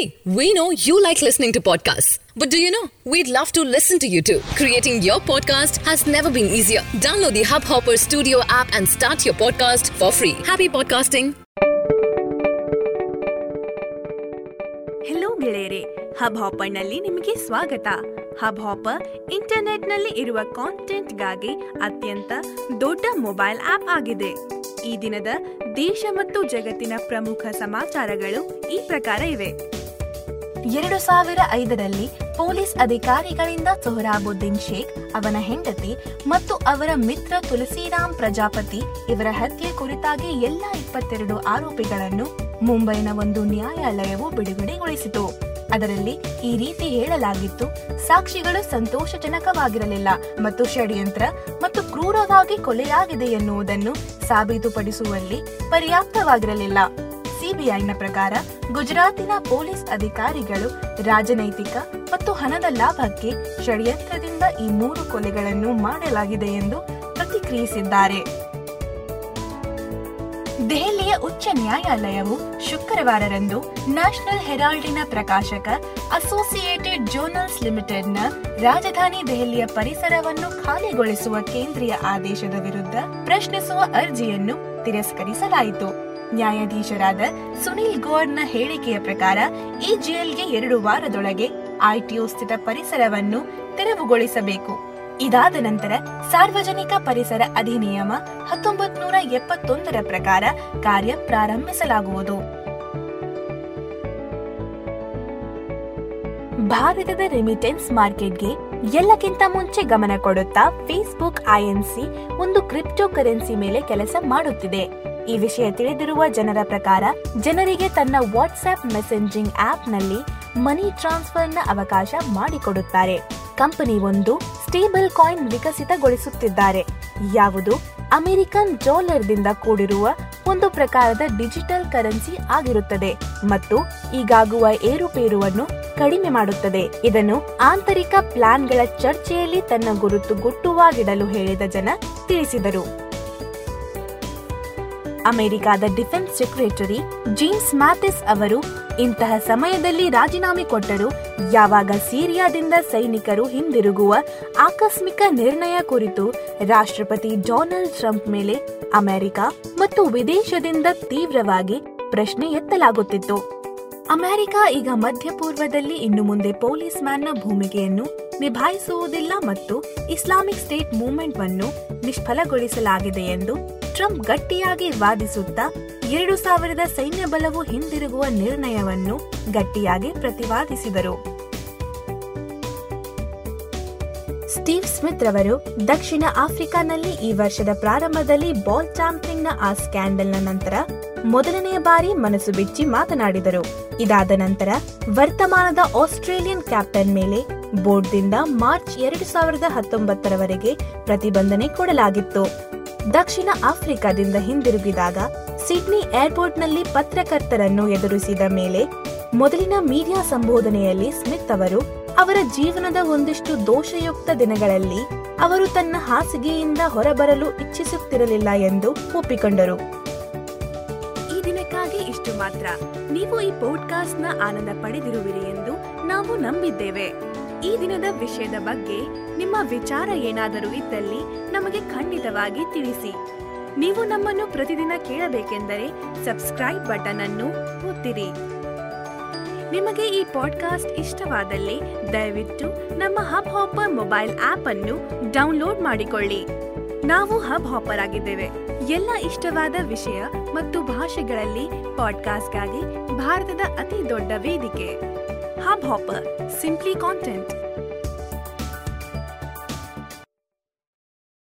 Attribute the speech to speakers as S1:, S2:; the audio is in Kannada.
S1: Hey, we know you like listening to podcasts. But do you know? We'd love to listen to you too. Creating your podcast has never been easier. Download the Hubhopper Studio app and start your podcast for free. Happy podcasting!
S2: Hello ಗೆಳೆಯರೆ ಹಬ್ ಹಾಪರ್ನಲ್ಲಿ ನಿಮಗೆ ಸ್ವಾಗತ ಹಬ್ ಹಾಪರ್ ಇಂಟರ್ನೆಟ್ನಲ್ಲಿ ಇರುವ ಕಾಂಟೆಂಟ್ಗಾಗಿ ಅತ್ಯಂತ ದೊಡ್ಡ ಮೊಬೈಲ್ ಆಪ್ ಆಗಿದೆ ಈ ದಿನದ ದೇಶ ಮತ್ತು ಜಗತ್ತಿನ ಪ್ರಮುಖ ಸಮಾಚಾರಗಳು ಈ ಪ್ರಕಾರ ಇವೆ
S3: ಎರಡು ಸಾವಿರ ಐದರಲ್ಲಿ ಪೊಲೀಸ್ ಅಧಿಕಾರಿಗಳಿಂದ ಸೊಹರಾಬುದ್ದೀನ್ ಶೇಖ್ ಅವನ ಹೆಂಡತಿ ಮತ್ತು ಅವರ ಮಿತ್ರ ತುಳಸಿರಾಮ್ ಪ್ರಜಾಪತಿ ಇವರ ಹತ್ಯೆ ಕುರಿತಾಗಿ ಎಲ್ಲ ಇಪ್ಪತ್ತೆರಡು ಆರೋಪಿಗಳನ್ನು ಮುಂಬೈನ ಒಂದು ನ್ಯಾಯಾಲಯವು ಬಿಡುಗಡೆಗೊಳಿಸಿತು. ಅದರಲ್ಲಿ ಈ ರೀತಿ ಹೇಳಲಾಗಿತ್ತು, ಸಾಕ್ಷಿಗಳು ಸಂತೋಷಜನಕವಾಗಿರಲಿಲ್ಲ ಮತ್ತು ಷಡ್ಯಂತ್ರ ಮತ್ತು ಕ್ರೂರವಾಗಿ ಕೊಲೆಯಾಗಿದೆ ಎನ್ನುವುದನ್ನು ಸಾಬೀತುಪಡಿಸುವಲ್ಲಿ ಪರ್ಯಾಪ್ತವಾಗಿರಲಿಲ್ಲ. ಸಿಬಿಐನ ಪ್ರಕಾರ ಗುಜರಾತಿನ ಪೊಲೀಸ್ ಅಧಿಕಾರಿಗಳು ರಾಜನೈತಿಕ ಮತ್ತು ಹಣದ ಲಾಭಕ್ಕೆ ಷಡ್ಯಂತ್ರದಿಂದ ಈ ಮೂರು ಕೊಲೆಗಳನ್ನು ಮಾಡಲಾಗಿದೆ ಎಂದು ಪ್ರತಿಕ್ರಿಯಿಸಿದ್ದಾರೆ. ದೆಹಲಿಯ ಉಚ್ಚ ನ್ಯಾಯಾಲಯವು ಶುಕ್ರವಾರರಂದು ನ್ಯಾಷನಲ್ ಹೆರಾಲ್ಡಿನ ಪ್ರಕಾಶಕ ಅಸೋಸಿಯೇಟೆಡ್ ಜರ್ನಲ್ಸ್ ಲಿಮಿಟೆಡ್ನ ರಾಜಧಾನಿ ದೆಹಲಿಯ ಪರಿಸರವನ್ನು ಖಾಲಿಗೊಳಿಸುವ ಕೇಂದ್ರೀಯ ಆದೇಶದ ವಿರುದ್ಧ ಪ್ರಶ್ನಿಸುವ ಅರ್ಜಿಯನ್ನು ತಿರಸ್ಕರಿಸಲಾಯಿತು. ನ್ಯಾಯಾಧೀಶರಾದ ಸುನೀಲ್ ಗೋರ್ನ ಹೇಳಿಕೆಯ ಪ್ರಕಾರ, ಈ ಜೈಲ್ಗೆ ಎರಡು ವಾರದೊಳಗೆ ಐಟಿಒ ಸ್ಥಿತ ಪರಿಸರವನ್ನು ತೆರವುಗೊಳಿಸಬೇಕು. ಇದಾದ ನಂತರ ಸಾರ್ವಜನಿಕ ಪರಿಸರ ಅಧಿನಿಯಮ ಹತ್ತೊಂಬತ್ ನೂರ ಎಪ್ಪತ್ತೊಂದರ ಪ್ರಕಾರ ಕಾರ್ಯ ಪ್ರಾರಂಭಿಸಲಾಗುವುದು. ಭಾರತದ ರೆಮಿಟೆನ್ಸ್ ಮಾರ್ಕೆಟ್ಗೆ ಎಲ್ಲಕ್ಕಿಂತ ಮುಂಚೆ ಗಮನ ಕೊಡುತ್ತಾ ಫೇಸ್ಬುಕ್ ಐಎನ್ಸಿ ಒಂದು ಕ್ರಿಪ್ಟೋ ಕರೆನ್ಸಿ ಮೇಲೆ ಕೆಲಸ ಮಾಡುತ್ತಿದೆ. ಈ ವಿಷಯ ತಿಳಿದಿರುವ ಜನರ ಪ್ರಕಾರ ಜನರಿಗೆ ತನ್ನ ವಾಟ್ಸ್ಆಪ್ ಮೆಸೆಂಜಿಂಗ್ ಆಪ್ನಲ್ಲಿ ಮನಿ ಟ್ರಾನ್ಸ್ಫರ್ನ ಅವಕಾಶ ಮಾಡಿಕೊಡುತ್ತಾರೆ. ಕಂಪನಿ ಒಂದು ಸ್ಟೇಬಲ್ ಕಾಯಿನ್ ವಿಕಸಿತಗೊಳಿಸುತ್ತಿದ್ದಾರೆ. ಯಾವುದು? ಅಮೆರಿಕನ್ ಡಾಲರ್ದಿಂದ ಕೂಡಿರುವ ಒಂದು ಪ್ರಕಾರದ ಡಿಜಿಟಲ್ ಕರೆನ್ಸಿ ಆಗಿರುತ್ತದೆ ಮತ್ತು ಈಗಾಗುವ ಏರುಪೇರುವನ್ನು ಕಡಿಮೆ ಮಾಡುತ್ತದೆ. ಇದನ್ನು ಆಂತರಿಕ ಪ್ಲಾನ್ಗಳ ಚರ್ಚೆಯಲ್ಲಿ ತನ್ನ ಗುರುತು ಗುಟ್ಟುವಾಗಿಡಲು ಹೇಳಿದ ಜನ ತಿಳಿಸಿದರು. ಅಮೆರಿಕದ ಡಿಫೆನ್ಸ್ ಸೆಕ್ರೆಟರಿ ಜೇಮ್ಸ್ ಮ್ಯಾಥಿಸ್ ಅವರು, ಇಂತಹ ಸಮಯದಲ್ಲಿ ರಾಜೀನಾಮೆ ಕೊಟ್ಟರು ಯಾವಾಗ ಸಿರಿಯಾದಿಂದ ಸೈನಿಕರು ಹಿಂದಿರುಗುವ ಆಕಸ್ಮಿಕ ನಿರ್ಣಯ ಕುರಿತು ರಾಷ್ಟ್ರಪತಿ ಡೊನಾಲ್ಡ್ ಟ್ರಂಪ್ ಮೇಲೆ ಅಮೆರಿಕ ಮತ್ತು ವಿದೇಶದಿಂದ ತೀವ್ರವಾಗಿ ಪ್ರಶ್ನೆ ಎತ್ತಲಾಗುತ್ತಿತ್ತು. ಅಮೆರಿಕ ಈಗ ಮಧ್ಯಪೂರ್ವದಲ್ಲಿ ಇನ್ನು ಮುಂದೆ ಪೊಲೀಸ್ ಮ್ಯಾನ್ನ ಭೂಮಿಕೆಯನ್ನು ನಿಭಾಯಿಸುವುದಿಲ್ಲ ಮತ್ತು ಇಸ್ಲಾಮಿಕ್ ಸ್ಟೇಟ್ ಮೂವ್ಮೆಂಟ್ ಅನ್ನು ನಿಷ್ಫಲಗೊಳಿಸಲಾಗಿದೆ ಎಂದು ಟ್ರಂಪ್ ಗಟ್ಟಿಯಾಗಿ ವಾದಿಸುತ್ತಾ ಎರಡು ಸಾವಿರದ ಸೈನ್ಯ ಬಲವು ಹಿಂದಿರುಗುವ ನಿರ್ಣಯವನ್ನು ಗಟ್ಟಿಯಾಗಿ ಪ್ರತಿವಾದಿಸಿದರು. ಸ್ಟೀವ್ ಸ್ಮಿತ್ ರವರು ದಕ್ಷಿಣ ಆಫ್ರಿಕಾನಲ್ಲಿ ಈ ವರ್ಷದ ಪ್ರಾರಂಭದಲ್ಲಿ ಬಾಲ್ ಚಾಂಪಿಂಗ್ನ ಆ ಸ್ಕ್ಯಾಂಡಲ್ನ ನಂತರ ಮೊದಲನೆಯ ಬಾರಿ ಮನಸ್ಸು ಬಿಚ್ಚಿ ಮಾತನಾಡಿದರು. ಇದಾದ ನಂತರ ವರ್ತಮಾನದ ಆಸ್ಟ್ರೇಲಿಯನ್ ಕ್ಯಾಪ್ಟನ್ ಮೇಲೆ ಬೋರ್ಡ್ದಿಂದ ಮಾರ್ಚ್ ಎರಡು ಸಾವಿರದ ಹತ್ತೊಂಬತ್ತರವರೆಗೆ ಪ್ರತಿಬಂಧನೆ ಕೊಡಲಾಗಿತ್ತು. ದಕ್ಷಿಣ ಆಫ್ರಿಕಾದಿಂದ ಹಿಂದಿರುಗಿದಾಗ ಸಿಡ್ನಿ ಏರ್ಪೋರ್ಟ್ನಲ್ಲಿ ಪತ್ರಕರ್ತರನ್ನು ಎದುರಿಸಿದ ಮೇಲೆ ಮೊದಲಿನ ಮೀಡಿಯಾ ಸಂಬೋಧನೆಯಲ್ಲಿ ಸ್ಮಿತ್ ಅವರು ಅವರ ಜೀವನದ ಒಂದಿಷ್ಟು ದೋಷಯುಕ್ತ ದಿನಗಳಲ್ಲಿ ಅವರು ತನ್ನ ಹಾಸಿಗೆಯಿಂದ ಹೊರಬರಲು ಇಚ್ಛಿಸುತ್ತಿರಲಿಲ್ಲ ಎಂದು ಒಪ್ಪಿಕೊಂಡರು.
S2: ಈ ದಿನಕ್ಕಾಗಿ ಇಷ್ಟು ಮಾತ್ರ. ನೀವು ಈ ಪಾಡ್ಕಾಸ್ಟ್ನ ಆನಂದ ಪಡೆದಿರುವಿರಿ ಎಂದು ನಾವು ನಂಬಿದ್ದೇವೆ. ಈ ದಿನದ ವಿಷಯದ ಬಗ್ಗೆ ನಿಮ್ಮ ವಿಚಾರ ಏನಾದರೂ ಇದ್ದಲ್ಲಿ ನಮಗೆ ಖಂಡಿತವಾಗಿ ತಿಳಿಸಿ. ನೀವು ನಮ್ಮನ್ನು ಪ್ರತಿದಿನ ಕೇಳಬೇಕೆಂದರೆ ಸಬ್ಸ್ಕ್ರೈಬ್ ಬಟನ್ ಅನ್ನು ಒತ್ತಿರಿ. ನಿಮಗೆ ಈ ಪಾಡ್ಕಾಸ್ಟ್ ಇಷ್ಟವಾದಲ್ಲಿ ದಯವಿಟ್ಟು ನಮ್ಮ ಹಬ್ ಹಾಪರ್ ಮೊಬೈಲ್ ಆಪ್ ಅನ್ನು ಡೌನ್ಲೋಡ್ ಮಾಡಿಕೊಳ್ಳಿ. ನಾವು ಹಬ್ ಹಾಪರ್ ಆಗಿದ್ದೇವೆ ಎಲ್ಲ ಇಷ್ಟವಾದ ವಿಷಯ ಮತ್ತು ಭಾಷೆಗಳಲ್ಲಿ ಪಾಡ್ಕಾಸ್ಟ್ಗಾಗಿ ಭಾರತದ ಅತಿ ದೊಡ್ಡ ವೇದಿಕೆ. Hub hopper simply content